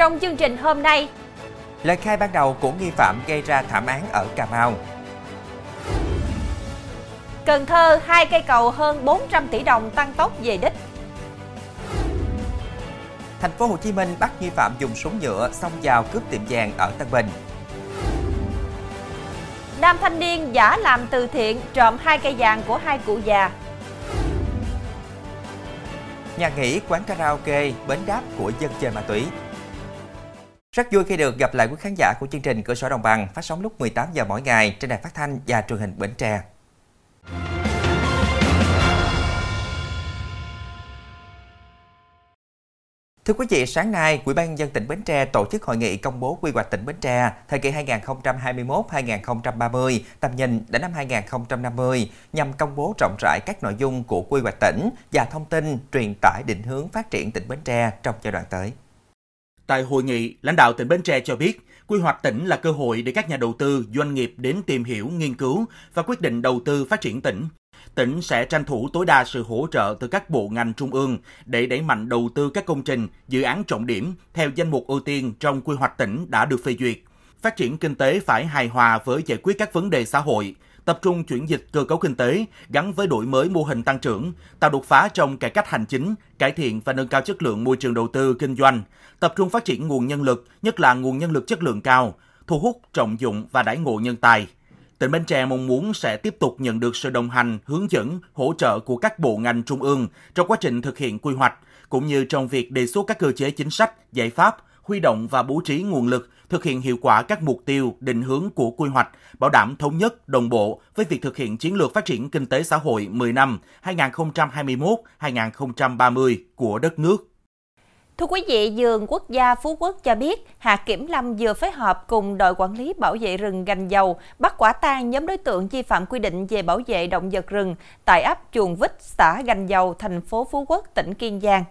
Trong chương trình hôm nay, lời khai ban đầu của nghi phạm gây ra thảm án ở Cà Mau. Cần Thơ hai cây cầu hơn 400 tỷ đồng tăng tốc về đích. Thành phố Hồ Chí Minh bắt nghi phạm dùng súng nhựa xông vào cướp tiệm vàng ở Tân Bình. Nam thanh niên giả làm từ thiện trộm hai cây vàng của hai cụ già. Nhà nghỉ, quán karaoke, bến đáp của dân chơi ma túy. Rất vui khi được gặp lại quý khán giả của chương trình Cửa sổ Đồng bằng phát sóng lúc 18 giờ mỗi ngày trên đài phát thanh và truyền hình Bến Tre. Thưa quý vị, sáng nay, Ủy ban dân tỉnh Bến Tre tổ chức hội nghị công bố quy hoạch tỉnh Bến Tre thời kỳ 2021-2030, tầm nhìn đến năm 2050 nhằm công bố rộng rãi các nội dung của quy hoạch tỉnh và thông tin truyền tải định hướng phát triển tỉnh Bến Tre trong giai đoạn tới. Tại hội nghị, lãnh đạo tỉnh Bến Tre cho biết, quy hoạch tỉnh là cơ hội để các nhà đầu tư, doanh nghiệp đến tìm hiểu, nghiên cứu và quyết định đầu tư phát triển tỉnh. Tỉnh sẽ tranh thủ tối đa sự hỗ trợ từ các bộ ngành trung ương để đẩy mạnh đầu tư các công trình, dự án trọng điểm theo danh mục ưu tiên trong quy hoạch tỉnh đã được phê duyệt. Phát triển kinh tế phải hài hòa với giải quyết các vấn đề xã hội, tập trung chuyển dịch cơ cấu kinh tế gắn với đổi mới mô hình tăng trưởng, tạo đột phá trong cải cách hành chính, cải thiện và nâng cao chất lượng môi trường đầu tư kinh doanh, tập trung phát triển nguồn nhân lực, nhất là nguồn nhân lực chất lượng cao, thu hút trọng dụng và đãi ngộ nhân tài. Tỉnh Bến Tre mong muốn sẽ tiếp tục nhận được sự đồng hành, hướng dẫn, hỗ trợ của các bộ ngành trung ương trong quá trình thực hiện quy hoạch, cũng như trong việc đề xuất các cơ chế chính sách, giải pháp, huy động và bố trí nguồn lực thực hiện hiệu quả các mục tiêu, định hướng của quy hoạch, bảo đảm thống nhất, đồng bộ với việc thực hiện chiến lược phát triển kinh tế xã hội 10 năm 2021-2030 của đất nước. Thưa quý vị, Dường Quốc gia Phú Quốc cho biết, Hạt Kiểm Lâm vừa phối hợp cùng đội quản lý bảo vệ rừng Gành Dầu bắt quả tang nhóm đối tượng vi phạm quy định về bảo vệ động vật rừng tại ấp Chuồng Vích, xã Gành Dầu, thành phố Phú Quốc, tỉnh Kiên Giang.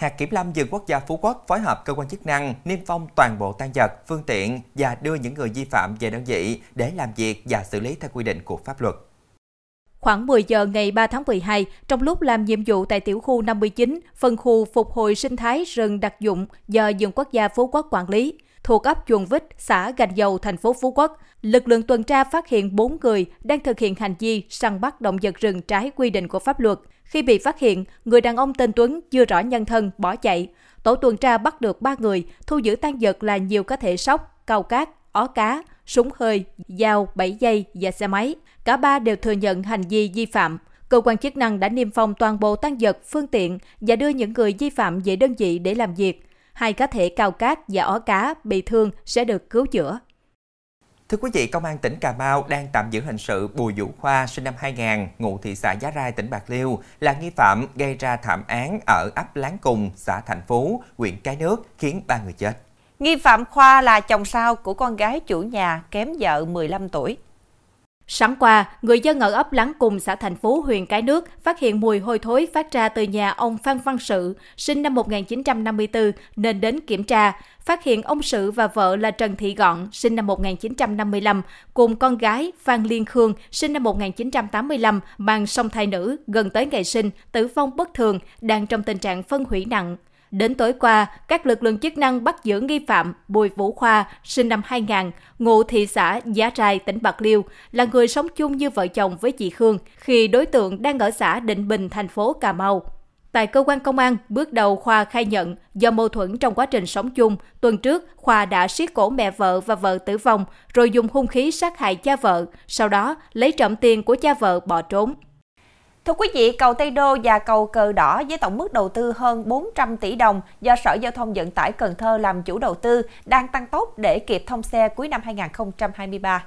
Hạt Kiểm lâm rừng Quốc gia Phú Quốc phối hợp cơ quan chức năng niêm phong toàn bộ tan vật, phương tiện và đưa những người vi phạm về đơn vị để làm việc và xử lý theo quy định của pháp luật. Khoảng 10 giờ ngày 3 tháng 12, trong lúc làm nhiệm vụ tại tiểu khu 59, phân khu phục hồi sinh thái rừng đặc dụng do rừng Quốc gia Phú Quốc quản lý, thuộc ấp Chuồng Vích, xã Gành Dầu, thành phố Phú Quốc, lực lượng tuần tra phát hiện 4 người đang thực hiện hành vi săn bắt động vật rừng trái quy định của pháp luật. Khi bị phát hiện, người đàn ông tên Tuấn chưa rõ nhân thân bỏ chạy. Tổ tuần tra bắt được 3 người, thu giữ tan vật là nhiều cá thể sóc, cao cát, ó cá, súng hơi, dao, 7 dây và xe máy. Cả ba đều thừa nhận hành vi vi phạm. Cơ quan chức năng đã niêm phong toàn bộ tăng vật, phương tiện và đưa những người vi phạm về đơn vị để làm việc. Hai cá thể cao cát và ó cá bị thương sẽ được cứu chữa. Thưa quý vị, Công an tỉnh Cà Mau đang tạm giữ hình sự Bùi Vũ Khoa sinh năm 2000, ngụ thị xã Giá Rai, tỉnh Bạc Liêu, là nghi phạm gây ra thảm án ở ấp Láng Cùng, xã Thành Phú, huyện Cái Nước, khiến ba người chết. Nghi phạm Khoa là chồng sao của con gái chủ nhà kém vợ 15 tuổi. Sáng qua, người dân ở ấp Láng Cùng, xã Thành Phú, huyện Cái Nước phát hiện mùi hôi thối phát ra từ nhà ông Phan Văn Sự, sinh năm 1954, nên đến kiểm tra. Phát hiện ông Sự và vợ là Trần Thị Gọn, sinh năm 1955, cùng con gái Phan Liên Khương, sinh năm 1985, mang song thai nữ, gần tới ngày sinh, tử vong bất thường, đang trong tình trạng phân hủy nặng. Đến tối qua, các lực lượng chức năng bắt giữ nghi phạm Bùi Vũ Khoa, sinh năm 2000, ngụ thị xã Giá Trai, tỉnh Bạc Liêu, là người sống chung như vợ chồng với chị Khương khi đối tượng đang ở xã Định Bình, thành phố Cà Mau. Tại cơ quan công an, bước đầu Khoa khai nhận do mâu thuẫn trong quá trình sống chung, tuần trước Khoa đã siết cổ mẹ vợ và vợ tử vong rồi dùng hung khí sát hại cha vợ, sau đó lấy trộm tiền của cha vợ bỏ trốn. Thưa quý vị, cầu Tây Đô và cầu Cờ Đỏ với tổng mức đầu tư hơn 400 tỷ đồng do Sở Giao thông Vận tải Cần Thơ làm chủ đầu tư đang tăng tốc để kịp thông xe cuối năm 2023.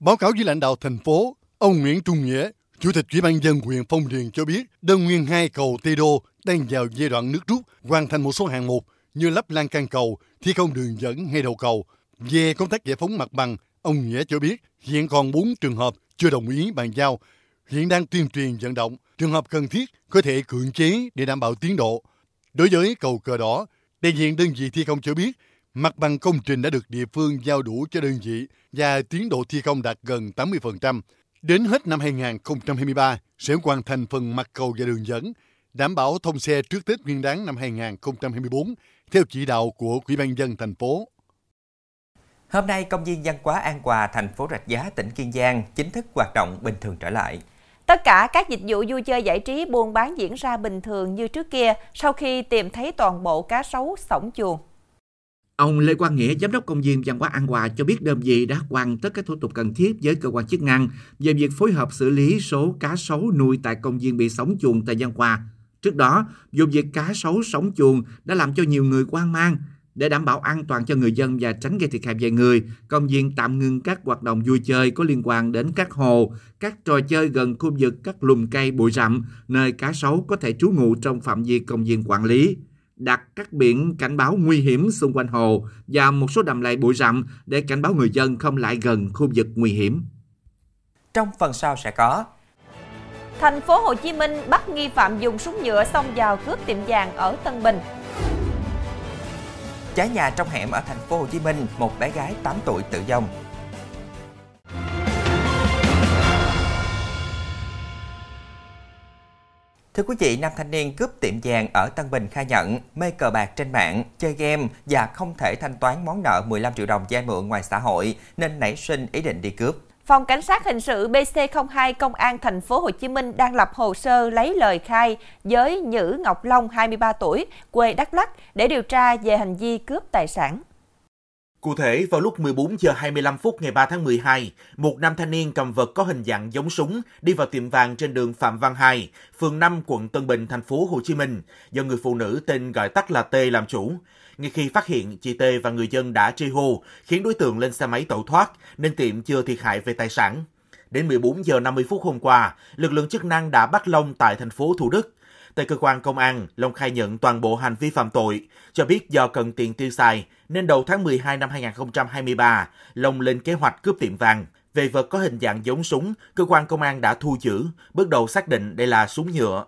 Báo cáo với lãnh đạo thành phố, ông Nguyễn Trung Nghĩa, Chủ tịch Ủy ban dân huyện Phong Điền cho biết, đơn nguyên hai cầu Tây Đô đang vào giai đoạn nước rút, hoàn thành một số hạng mục như lắp lan can cầu, thi công đường dẫn hay đầu cầu. Về công tác giải phóng mặt bằng, ông Nghĩa cho biết hiện còn 4 trường hợp chưa đồng ý bàn giao hiện đang tuyên truyền vận động trường hợp cần thiết có thể cưỡng chế để đảm bảo tiến độ. Đối với cầu cờ đỏ, đại diện đơn vị thi công cho biết mặt bằng công trình đã được địa phương giao đủ cho đơn vị và tiến độ thi công đạt gần 80%. Đến hết năm 2023 sẽ hoàn thành phần mặt cầu và đường dẫn. đảm bảo thông xe trước Tết Nguyên đán năm 2024 theo chỉ đạo của Ủy ban dân thành phố. Hôm nay, công viên văn hóa An Hòa, thành phố Rạch Giá, tỉnh Kiên Giang chính thức hoạt động bình thường trở lại. Tất cả các dịch vụ vui chơi giải trí buôn bán diễn ra bình thường như trước kia sau khi tìm thấy toàn bộ cá sấu sổng chuồng. Ông Lê Quang Nghĩa, Giám đốc Công viên Văn hóa An Hòa cho biết đơn vị đã hoàn tất các thủ tục cần thiết với cơ quan chức năng về việc phối hợp xử lý số cá sấu nuôi tại công viên bị sóng chuồng tại Văn Hòa. Trước đó, vụ việc cá sấu sống chuồng đã làm cho nhiều người quan mang. Để đảm bảo an toàn cho người dân và tránh gây thiệt hại về người, công viên tạm ngưng các hoạt động vui chơi có liên quan đến các hồ, các trò chơi gần khu vực các lùm cây bụi rậm, nơi cá sấu có thể trú ngụ trong phạm vi công viên quản lý đặt các biển cảnh báo nguy hiểm xung quanh hồ và một số đầm lầy bụi rậm để cảnh báo người dân không lại gần khu vực nguy hiểm. Trong phần sau sẽ có Thành phố Hồ Chí Minh bắt nghi phạm dùng súng nhựa xông vào cướp tiệm vàng ở Tân Bình. Cháy nhà trong hẻm ở thành phố Hồ Chí Minh, một bé gái 8 tuổi tử vong. Thưa quý vị, nam thanh niên cướp tiệm vàng ở Tân Bình khai nhận mê cờ bạc trên mạng, chơi game và không thể thanh toán món nợ 15 triệu đồng vay mượn ngoài xã hội nên nảy sinh ý định đi cướp. Phòng Cảnh sát hình sự BC02 Công an thành phố Hồ Chí Minh đang lập hồ sơ lấy lời khai với Nhữ Ngọc Long 23 tuổi, quê Đắk Lắk để điều tra về hành vi cướp tài sản. Cụ thể, vào lúc 14 giờ 25 phút ngày 3 tháng 12, một nam thanh niên cầm vật có hình dạng giống súng đi vào tiệm vàng trên đường Phạm Văn Hai, phường 5, quận Tân Bình, thành phố Hồ Chí Minh, do người phụ nữ tên gọi tắt là T làm chủ. Ngay khi phát hiện, chị T và người dân đã truy hô, khiến đối tượng lên xe máy tẩu thoát, nên tiệm chưa thiệt hại về tài sản. Đến 14 giờ 50 phút hôm qua, lực lượng chức năng đã bắt Long tại thành phố Thủ Đức. Tại cơ quan công an, Long khai nhận toàn bộ hành vi phạm tội, cho biết do cần tiền tiêu xài nên đầu tháng 12 năm 2023, Long lên kế hoạch cướp tiệm vàng. Về vật có hình dạng giống súng, cơ quan công an đã thu giữ, bước đầu xác định đây là súng nhựa.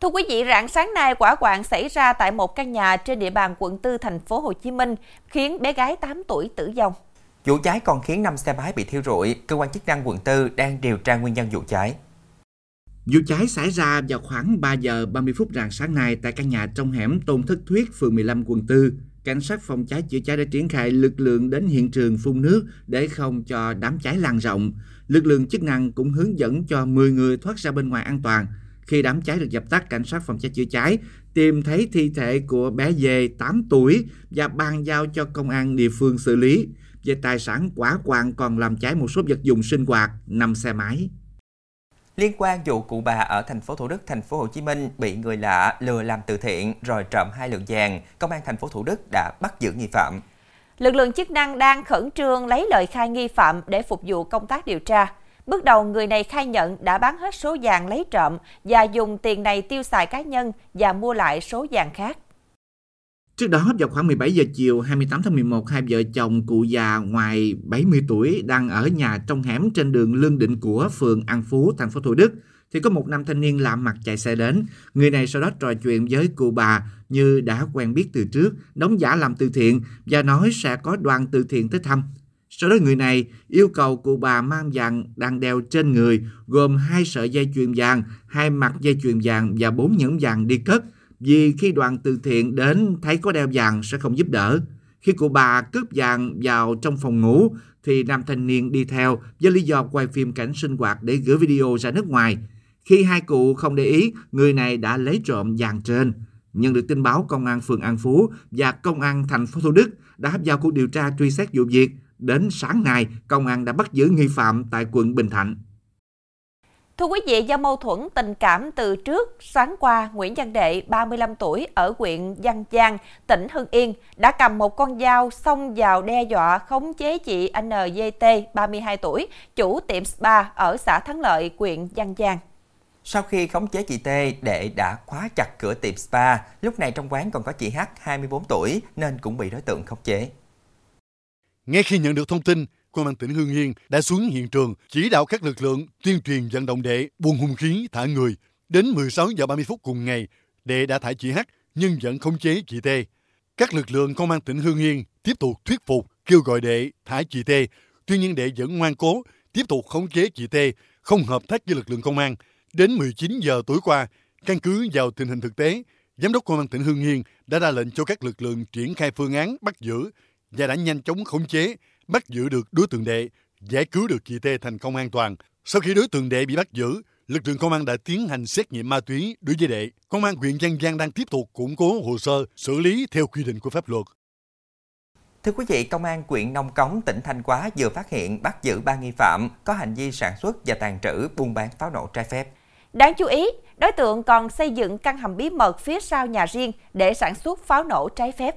Thưa quý vị, rạng sáng nay quả quạng xảy ra tại một căn nhà trên địa bàn quận 4 thành phố Hồ Chí Minh, khiến bé gái 8 tuổi tử vong. Vụ cháy còn khiến 5 xe máy bị thiêu rụi, cơ quan chức năng quận 4 đang điều tra nguyên nhân vụ cháy. Vụ cháy xảy ra vào khoảng 3 giờ 30 phút rạng sáng nay tại căn nhà trong hẻm Tôn Thất Thuyết, phường 15, quận 4. Cảnh sát phòng cháy chữa cháy đã triển khai lực lượng đến hiện trường phun nước để không cho đám cháy lan rộng. Lực lượng chức năng cũng hướng dẫn cho 10 người thoát ra bên ngoài an toàn. Khi đám cháy được dập tắt, cảnh sát phòng cháy chữa cháy tìm thấy thi thể của bé dê 8 tuổi và bàn giao cho công an địa phương xử lý. Về tài sản quả quạng còn làm cháy một số vật dụng sinh hoạt, 5 xe máy. Liên quan vụ cụ bà ở thành phố Thủ Đức, thành phố Hồ Chí Minh bị người lạ lừa làm từ thiện rồi trộm hai lượng vàng, công an thành phố Thủ Đức đã bắt giữ nghi phạm. Lực lượng chức năng đang khẩn trương lấy lời khai nghi phạm để phục vụ công tác điều tra. Bước đầu, người này khai nhận đã bán hết số vàng lấy trộm và dùng tiền này tiêu xài cá nhân và mua lại số vàng khác. Trước đó, vào khoảng 17 giờ chiều 28 tháng 11, hai vợ chồng cụ già ngoài 70 tuổi đang ở nhà trong hẻm trên đường Lương Định của phường An Phú, thành phố Thủ Đức. Thì có một nam thanh niên lạ mặt chạy xe đến. Người này sau đó trò chuyện với cụ bà như đã quen biết từ trước, đóng giả làm từ thiện và nói sẽ có đoàn từ thiện tới thăm. Sau đó người này yêu cầu cụ bà mang vàng đang đeo trên người gồm hai sợi dây chuyền vàng, hai mặt dây chuyền vàng và bốn nhẫn vàng đi cất vì khi đoàn từ thiện đến thấy có đeo vàng sẽ không giúp đỡ. Khi cụ bà cướp vàng vào trong phòng ngủ thì nam thanh niên đi theo với lý do quay phim cảnh sinh hoạt để gửi video ra nước ngoài. Khi hai cụ không để ý, người này đã lấy trộm vàng trên. Nhận được tin báo, Công an phường An Phú và Công an thành phố Thủ Đức đã hấp giao cuộc điều tra truy xét vụ việc. Đến sáng nay, công an đã bắt giữ nghi phạm tại quận Bình Thạnh. Thưa quý vị, do mâu thuẫn tình cảm từ trước, sáng qua, Nguyễn Văn Đệ, 35 tuổi, ở huyện Văn Giang, tỉnh Hưng Yên, đã cầm một con dao xông vào đe dọa khống chế chị NGT, 32 tuổi, chủ tiệm spa ở xã Thắng Lợi, huyện Văn Giang. Sau khi khống chế chị T, Đệ đã khóa chặt cửa tiệm spa. Lúc này trong quán còn có chị H, 24 tuổi, nên cũng bị đối tượng khống chế. Ngay khi nhận được thông tin, Công an tỉnh Hương Yên đã xuống hiện trường chỉ đạo các lực lượng tuyên truyền vận động đệ buông hung khí thả người. Đến 16 giờ 30 phút cùng ngày, đệ đã thả chị H nhưng vẫn khống chế chị T. Các lực lượng công an tỉnh Hương Yên tiếp tục thuyết phục kêu gọi đệ thả chị T. Tuy nhiên đệ vẫn ngoan cố tiếp tục khống chế chị T, không hợp tác với lực lượng công an. Đến 19 giờ tối qua, Căn cứ vào tình hình thực tế, Giám đốc Công an tỉnh Hưng Yên đã ra lệnh cho các lực lượng triển khai phương án bắt giữ và đã nhanh chóng khống chế, bắt giữ được đối tượng đệ, giải cứu được chị Tê thành công an toàn. Sau khi đối tượng đệ bị bắt giữ, lực lượng công an đã tiến hành xét nghiệm ma túy đối với đệ. Công an huyện Giang Giang đang tiếp tục củng cố hồ sơ, xử lý theo quy định của pháp luật. Thưa quý vị, Công an huyện Nông Cống, tỉnh Thanh Hóa vừa phát hiện bắt giữ ba nghi phạm có hành vi sản xuất và tàn trữ buôn bán pháo nổ trái phép. Đáng chú ý, đối tượng còn xây dựng căn hầm bí mật phía sau nhà riêng để sản xuất pháo nổ trái phép.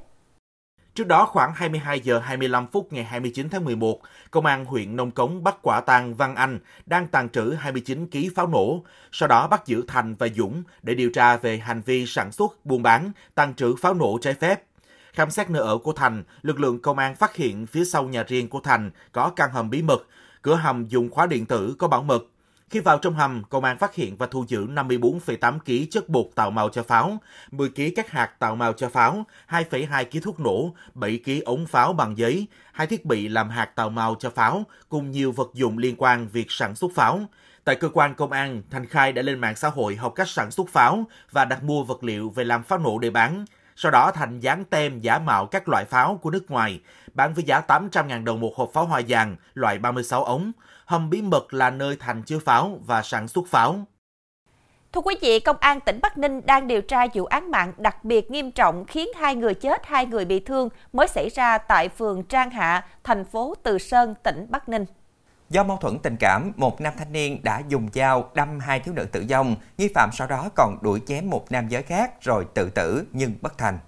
Trước đó khoảng 22 giờ 25 phút ngày 29 tháng 11, Công an huyện Nông Cống bắt quả tang Văn Anh đang tàn trữ 29 kg pháo nổ, sau đó bắt giữ Thành và Dũng để điều tra về hành vi sản xuất, buôn bán, tàn trữ pháo nổ trái phép. Khám xét nơi ở của Thành, lực lượng công an phát hiện phía sau nhà riêng của Thành có căn hầm bí mật, cửa hầm dùng khóa điện tử có bảo mật. Khi vào trong hầm, công an phát hiện và thu giữ 54,8 kg chất bột tạo màu cho pháo, 10 kg các hạt tạo màu cho pháo, 2,2 kg thuốc nổ, 7 kg ống pháo bằng giấy, hai thiết bị làm hạt tạo màu cho pháo cùng nhiều vật dụng liên quan việc sản xuất pháo. Tại cơ quan công an, Thành khai đã lên mạng xã hội học cách sản xuất pháo và đặt mua vật liệu về làm pháo nổ để bán. Sau đó Thành dán tem giả mạo các loại pháo của nước ngoài, bán với giá 800.000 đồng một hộp pháo hoa vàng loại 36 ống. Hầm bí mật là nơi Thành chứa pháo và sản xuất pháo. Thưa quý vị, Công an tỉnh Bắc Ninh đang điều tra vụ án mạng đặc biệt nghiêm trọng khiến hai người chết, hai người bị thương mới xảy ra tại phường Trang Hạ, thành phố Từ Sơn, tỉnh Bắc Ninh. Do mâu thuẫn tình cảm, một nam thanh niên đã dùng dao đâm hai thiếu nữ tử vong. Nghi phạm sau đó còn đuổi chém một nam giới khác rồi tự tử nhưng bất thành.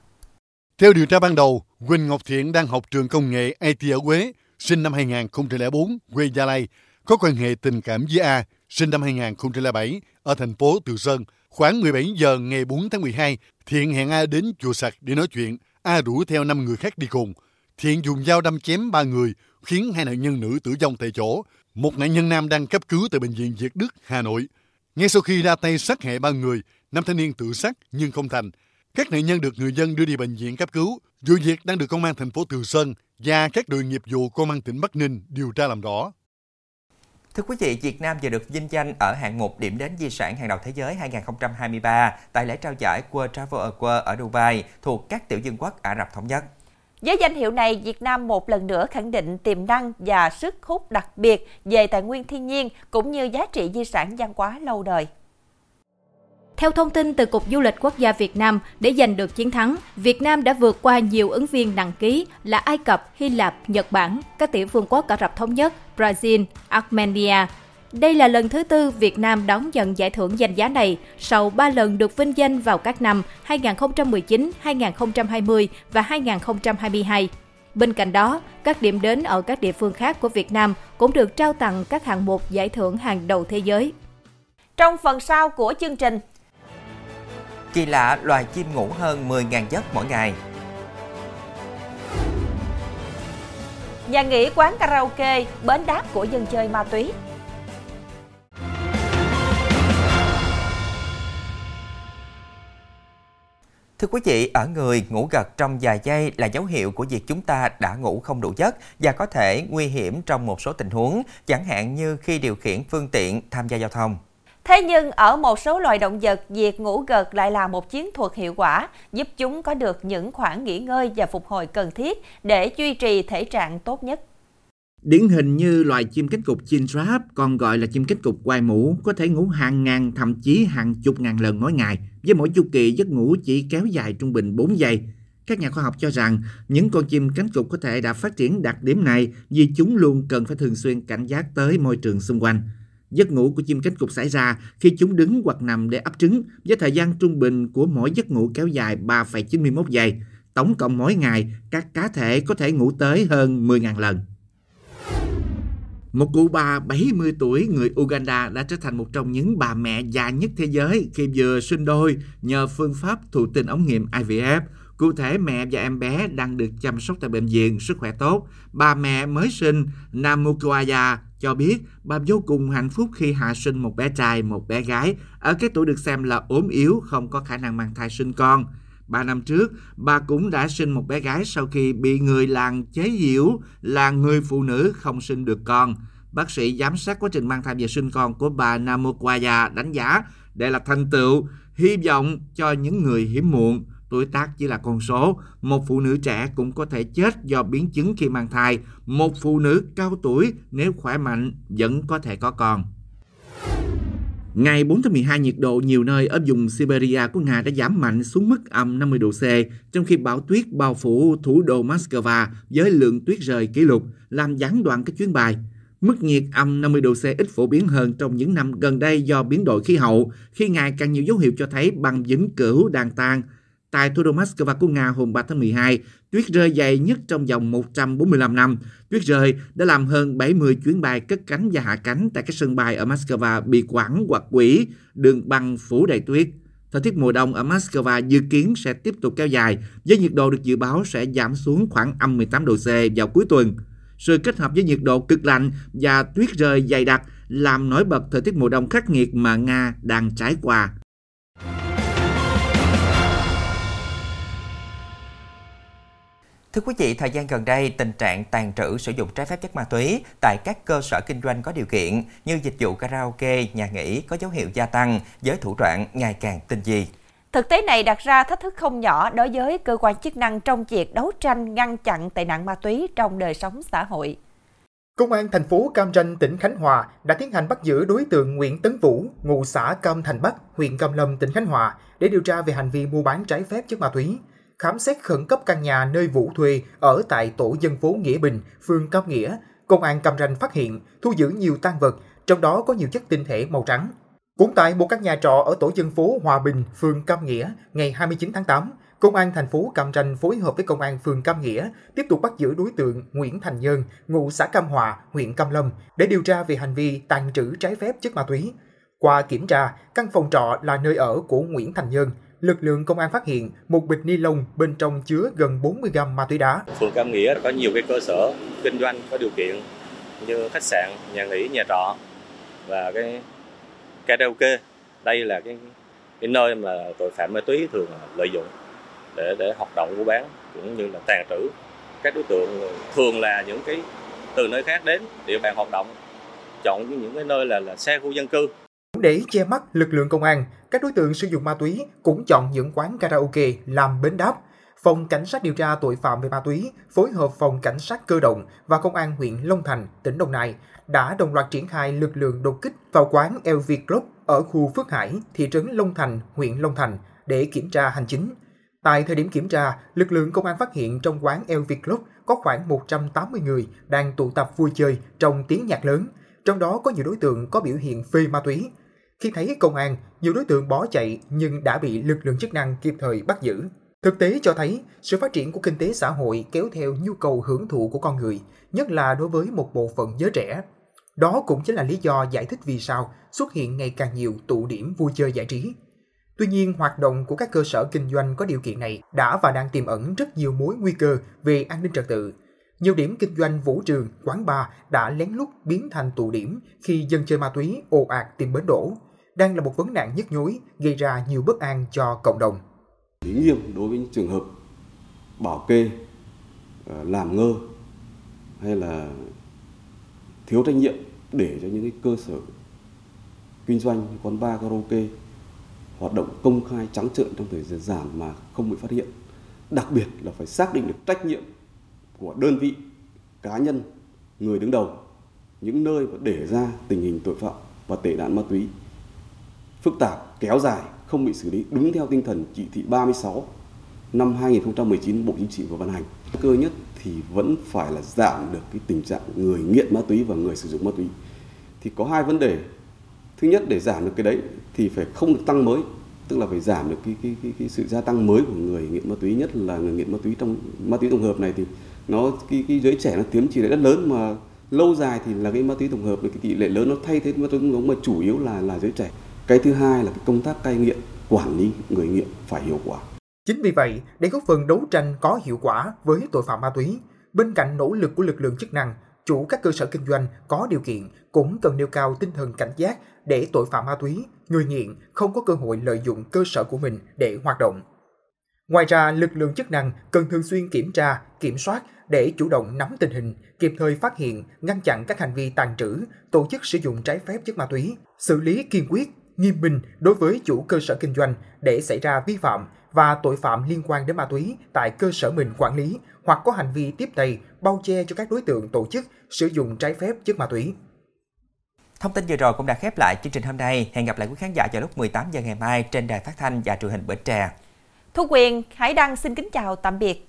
Theo điều tra ban đầu, Quỳnh Ngọc Thiện đang học trường công nghệ IT ở Quế, sinh năm 2004, quê Gia Lai, có quan hệ tình cảm với A, sinh năm 2007, ở thành phố Từ Sơn. Khoảng 17 giờ ngày 4 tháng 12, Thiện hẹn A đến chùa sạc để nói chuyện. A rủ theo 5 người khác đi cùng. Thiện dùng dao đâm chém ba người, khiến hai nạn nhân nữ tử vong tại chỗ. Một nạn nhân nam đang cấp cứu tại bệnh viện Việt Đức, Hà Nội. Ngay sau khi ra tay sát hại ba người, nam thanh niên tự sát nhưng không thành. Các nạn nhân được người dân đưa đi bệnh viện cấp cứu. Vụ việc đang được công an thành phố Từ Sơn và các đội nghiệp vụ công an tỉnh Bắc Ninh điều tra làm rõ. Thưa quý vị, Việt Nam vừa được vinh danh ở hạng mục điểm đến di sản hàng đầu thế giới 2023 tại lễ trao giải World Travel Award ở Dubai thuộc các tiểu vương quốc Ả Rập Thống Nhất. Với danh hiệu này, Việt Nam một lần nữa khẳng định tiềm năng và sức hút đặc biệt về tài nguyên thiên nhiên cũng như giá trị di sản văn hóa lâu đời. Theo thông tin từ Cục Du lịch Quốc gia Việt Nam, để giành được chiến thắng, Việt Nam đã vượt qua nhiều ứng viên đăng ký là Ai Cập, Hy Lạp, Nhật Bản, các tiểu vương quốc Ả Rập Thống Nhất, Brazil, Armenia. Đây là lần thứ tư Việt Nam đón nhận giải thưởng danh giá này sau 3 lần được vinh danh vào các năm 2019, 2020 và 2022. Bên cạnh đó, các điểm đến ở các địa phương khác của Việt Nam cũng được trao tặng các hạng mục giải thưởng hàng đầu thế giới. Trong phần sau của chương trình, Kỳ lạ loài chim ngủ hơn 10.000 giấc mỗi ngày. Nhà nghỉ quán karaoke, bến đáp của dân chơi ma túy. Thưa quý vị, ở người, ngủ gật trong vài giây là dấu hiệu của việc chúng ta đã ngủ không đủ giấc và có thể nguy hiểm trong một số tình huống, chẳng hạn như khi điều khiển phương tiện tham gia giao thông. Thế nhưng ở một số loài động vật, việc ngủ gật lại là một chiến thuật hiệu quả, giúp chúng có được những khoảng nghỉ ngơi và phục hồi cần thiết để duy trì thể trạng tốt nhất. Điển hình như loài chim cánh cụt chinstrap, còn gọi là chim cánh cụt quai mũ, có thể ngủ hàng ngàn thậm chí hàng chục ngàn lần mỗi ngày, với mỗi chu kỳ giấc ngủ chỉ kéo dài trung bình 4 giây. Các nhà khoa học cho rằng những con chim cánh cụt có thể đã phát triển đặc điểm này vì chúng luôn cần phải thường xuyên cảnh giác tới môi trường xung quanh. Giấc ngủ của chim cánh cụt xảy ra khi chúng đứng hoặc nằm để ấp trứng với thời gian trung bình của mỗi giấc ngủ kéo dài 3,91 giây. Tổng cộng mỗi ngày, các cá thể có thể ngủ tới hơn 10.000 lần. Một cụ bà 70 tuổi người Uganda đã trở thành một trong những bà mẹ già nhất thế giới khi vừa sinh đôi nhờ phương pháp thụ tinh ống nghiệm IVF. Cụ thể mẹ và em bé đang được chăm sóc tại bệnh viện sức khỏe tốt. Bà mẹ mới sinh Namukwaya cho biết bà vô cùng hạnh phúc khi hạ sinh một bé trai, một bé gái ở cái tuổi được xem là ốm yếu, không có khả năng mang thai sinh con. Ba năm trước, bà cũng đã sinh một bé gái sau khi bị người làng chế giễu là người phụ nữ không sinh được con. Bác sĩ giám sát quá trình mang thai và sinh con của bà Namokwaya đánh giá đây là thành tựu hy vọng cho những người hiếm muộn, tuổi tác chỉ là con số. Một phụ nữ trẻ cũng có thể chết do biến chứng khi mang thai. Một phụ nữ cao tuổi nếu khỏe mạnh vẫn có thể có con. Ngày 4 tháng 12, nhiệt độ nhiều nơi ở vùng Siberia của Nga đã giảm mạnh xuống mức âm 50 độ C, trong khi bão tuyết bao phủ thủ đô Moscow với lượng tuyết rơi kỷ lục, làm gián đoạn các chuyến bay. Mức nhiệt âm 50 độ C ít phổ biến hơn trong những năm gần đây do biến đổi khí hậu, khi ngày càng nhiều dấu hiệu cho thấy băng vĩnh cửu đang tan. Tại thủ đô Moscow của Nga hôm 3 tháng 12, tuyết rơi dày nhất trong vòng 145 năm. Tuyết rơi đã làm hơn 70 chuyến bay cất cánh và hạ cánh tại các sân bay ở Moscow bị quản hoặc quỷ, đường băng phủ đầy tuyết. Thời tiết mùa đông ở Moscow dự kiến sẽ tiếp tục kéo dài, với nhiệt độ được dự báo sẽ giảm xuống khoảng âm 18 độ C vào cuối tuần. Sự kết hợp với nhiệt độ cực lạnh và tuyết rơi dày đặc làm nổi bật thời tiết mùa đông khắc nghiệt mà Nga đang trải qua. Thưa quý vị, thời gian gần đây, tình trạng tàn trữ sử dụng trái phép chất ma túy tại các cơ sở kinh doanh có điều kiện như dịch vụ karaoke, nhà nghỉ có dấu hiệu gia tăng với thủ đoạn ngày càng tinh vi. Thực tế này đặt ra thách thức không nhỏ đối với cơ quan chức năng trong việc đấu tranh ngăn chặn tệ nạn ma túy trong đời sống xã hội. Công an thành phố Cam Ranh, tỉnh Khánh Hòa đã tiến hành bắt giữ đối tượng Nguyễn Tấn Vũ, ngụ xã Cam Thành Bắc, huyện Cam Lâm, tỉnh Khánh Hòa để điều tra về hành vi mua bán trái phép chất ma túy. Khám xét khẩn cấp căn nhà nơi Vũ thuê ở tại tổ dân phố Nghĩa Bình, phường Cam Nghĩa, công an Cam Ranh phát hiện thu giữ nhiều tang vật, trong đó có nhiều chất tinh thể màu trắng. Cũng tại một căn nhà trọ ở tổ dân phố Hòa Bình, phường Cam Nghĩa, ngày 29 tháng 8, Công an thành phố Cam Ranh phối hợp với Công an phường Cam Nghĩa tiếp tục bắt giữ đối tượng Nguyễn Thành Nhân, ngụ xã Cam Hòa, huyện Cam Lâm để điều tra về hành vi tàn trữ trái phép chất ma túy. Qua kiểm tra, căn phòng trọ là nơi ở của Nguyễn Thành Nhân, lực lượng công an phát hiện một bịch ni lông bên trong chứa gần 40 gram ma túy đá. Phường Cam Nghĩa có nhiều cái cơ sở kinh doanh có điều kiện như khách sạn, nhà nghỉ, nhà trọ và cái karaoke. Đây là cái cái nơi mà tội phạm ma túy thường lợi dụng để để hoạt động mua bán cũng như là tàn trữ. Các đối tượng thường là những cái từ nơi khác đến địa bàn hoạt động chọn những cái nơi là là xe khu dân cư để che mắt lực lượng công an, các đối tượng sử dụng ma túy cũng chọn những quán karaoke làm bến đáp. Phòng Cảnh sát điều tra tội phạm về ma túy phối hợp Phòng Cảnh sát cơ động và Công an huyện Long Thành, tỉnh Đồng Nai đã đồng loạt triển khai lực lượng đột kích vào quán LV Club ở khu Phước Hải, thị trấn Long Thành, huyện Long Thành để kiểm tra hành chính. Tại thời điểm kiểm tra, lực lượng công an phát hiện trong quán LV Club có khoảng 180 người đang tụ tập vui chơi trong tiếng nhạc lớn, trong đó có nhiều đối tượng có biểu hiện phê ma túy, khi thấy công an, nhiều đối tượng bỏ chạy nhưng đã bị lực lượng chức năng kịp thời bắt giữ. Thực tế cho thấy, sự phát triển của kinh tế xã hội kéo theo nhu cầu hưởng thụ của con người, nhất là đối với một bộ phận giới trẻ. Đó cũng chính là lý do giải thích vì sao xuất hiện ngày càng nhiều tụ điểm vui chơi giải trí. Tuy nhiên, hoạt động của các cơ sở kinh doanh có điều kiện này đã và đang tiềm ẩn rất nhiều mối nguy cơ về an ninh trật tự. Nhiều điểm kinh doanh vũ trường, quán bar đã lén lút biến thành tụ điểm khi dân chơi ma túy ồ ạt tìm bến đổ, đang là một vấn nạn nhức nhối gây ra nhiều bất an cho cộng đồng. Lý nghiêm đối với những trường hợp bảo kê, à, làm ngơ hay là thiếu trách nhiệm để cho những cái cơ sở kinh doanh quán bar karaoke hoạt động công khai trắng trợn trong thời gian giảm mà không bị phát hiện. Đặc biệt là phải xác định được trách nhiệm của đơn vị, cá nhân, người đứng đầu những nơi mà để ra tình hình tội phạm và tệ nạn ma túy phức tạp, kéo dài, không bị xử lý đúng theo tinh thần chỉ thị 36 năm 2019 Bộ Chính trị vừa ban hành. Cơ nhất thì vẫn phải là giảm được cái tình trạng người nghiện ma túy và người sử dụng ma túy. Thì có hai vấn đề. Thứ nhất để giảm được cái đấy thì phải không được tăng mới, tức là phải giảm được cái cái cái, cái sự gia tăng mới của người nghiện ma túy nhất là người nghiện ma túy trong ma túy tổng hợp này thì nó cái cái giới trẻ nó tiếm chỉ lại rất lớn mà lâu dài thì là cái ma túy tổng hợp với cái tỷ lệ lớn nó thay thế ma túy tổng hợp mà chủ yếu là là giới trẻ cái thứ hai là cái công tác cai nghiện quản lý người nghiện phải hiệu quả chính vì vậy để góp phần đấu tranh có hiệu quả với tội phạm ma túy bên cạnh nỗ lực của lực lượng chức năng chủ các cơ sở kinh doanh có điều kiện cũng cần nêu cao tinh thần cảnh giác để tội phạm ma túy, người nghiện không có cơ hội lợi dụng cơ sở của mình để hoạt động. Ngoài ra, lực lượng chức năng cần thường xuyên kiểm tra, kiểm soát để chủ động nắm tình hình, kịp thời phát hiện, ngăn chặn các hành vi tàn trữ, tổ chức sử dụng trái phép chất ma túy, xử lý kiên quyết nghiêm minh đối với chủ cơ sở kinh doanh để xảy ra vi phạm và tội phạm liên quan đến ma túy tại cơ sở mình quản lý hoặc có hành vi tiếp tay bao che cho các đối tượng tổ chức sử dụng trái phép chất ma túy. Thông tin vừa rồi cũng đã khép lại chương trình hôm nay. Hẹn gặp lại quý khán giả vào lúc 18 giờ ngày mai trên đài phát thanh và truyền hình Bến Tre. Thu Quyền, Hải Đăng xin kính chào tạm biệt.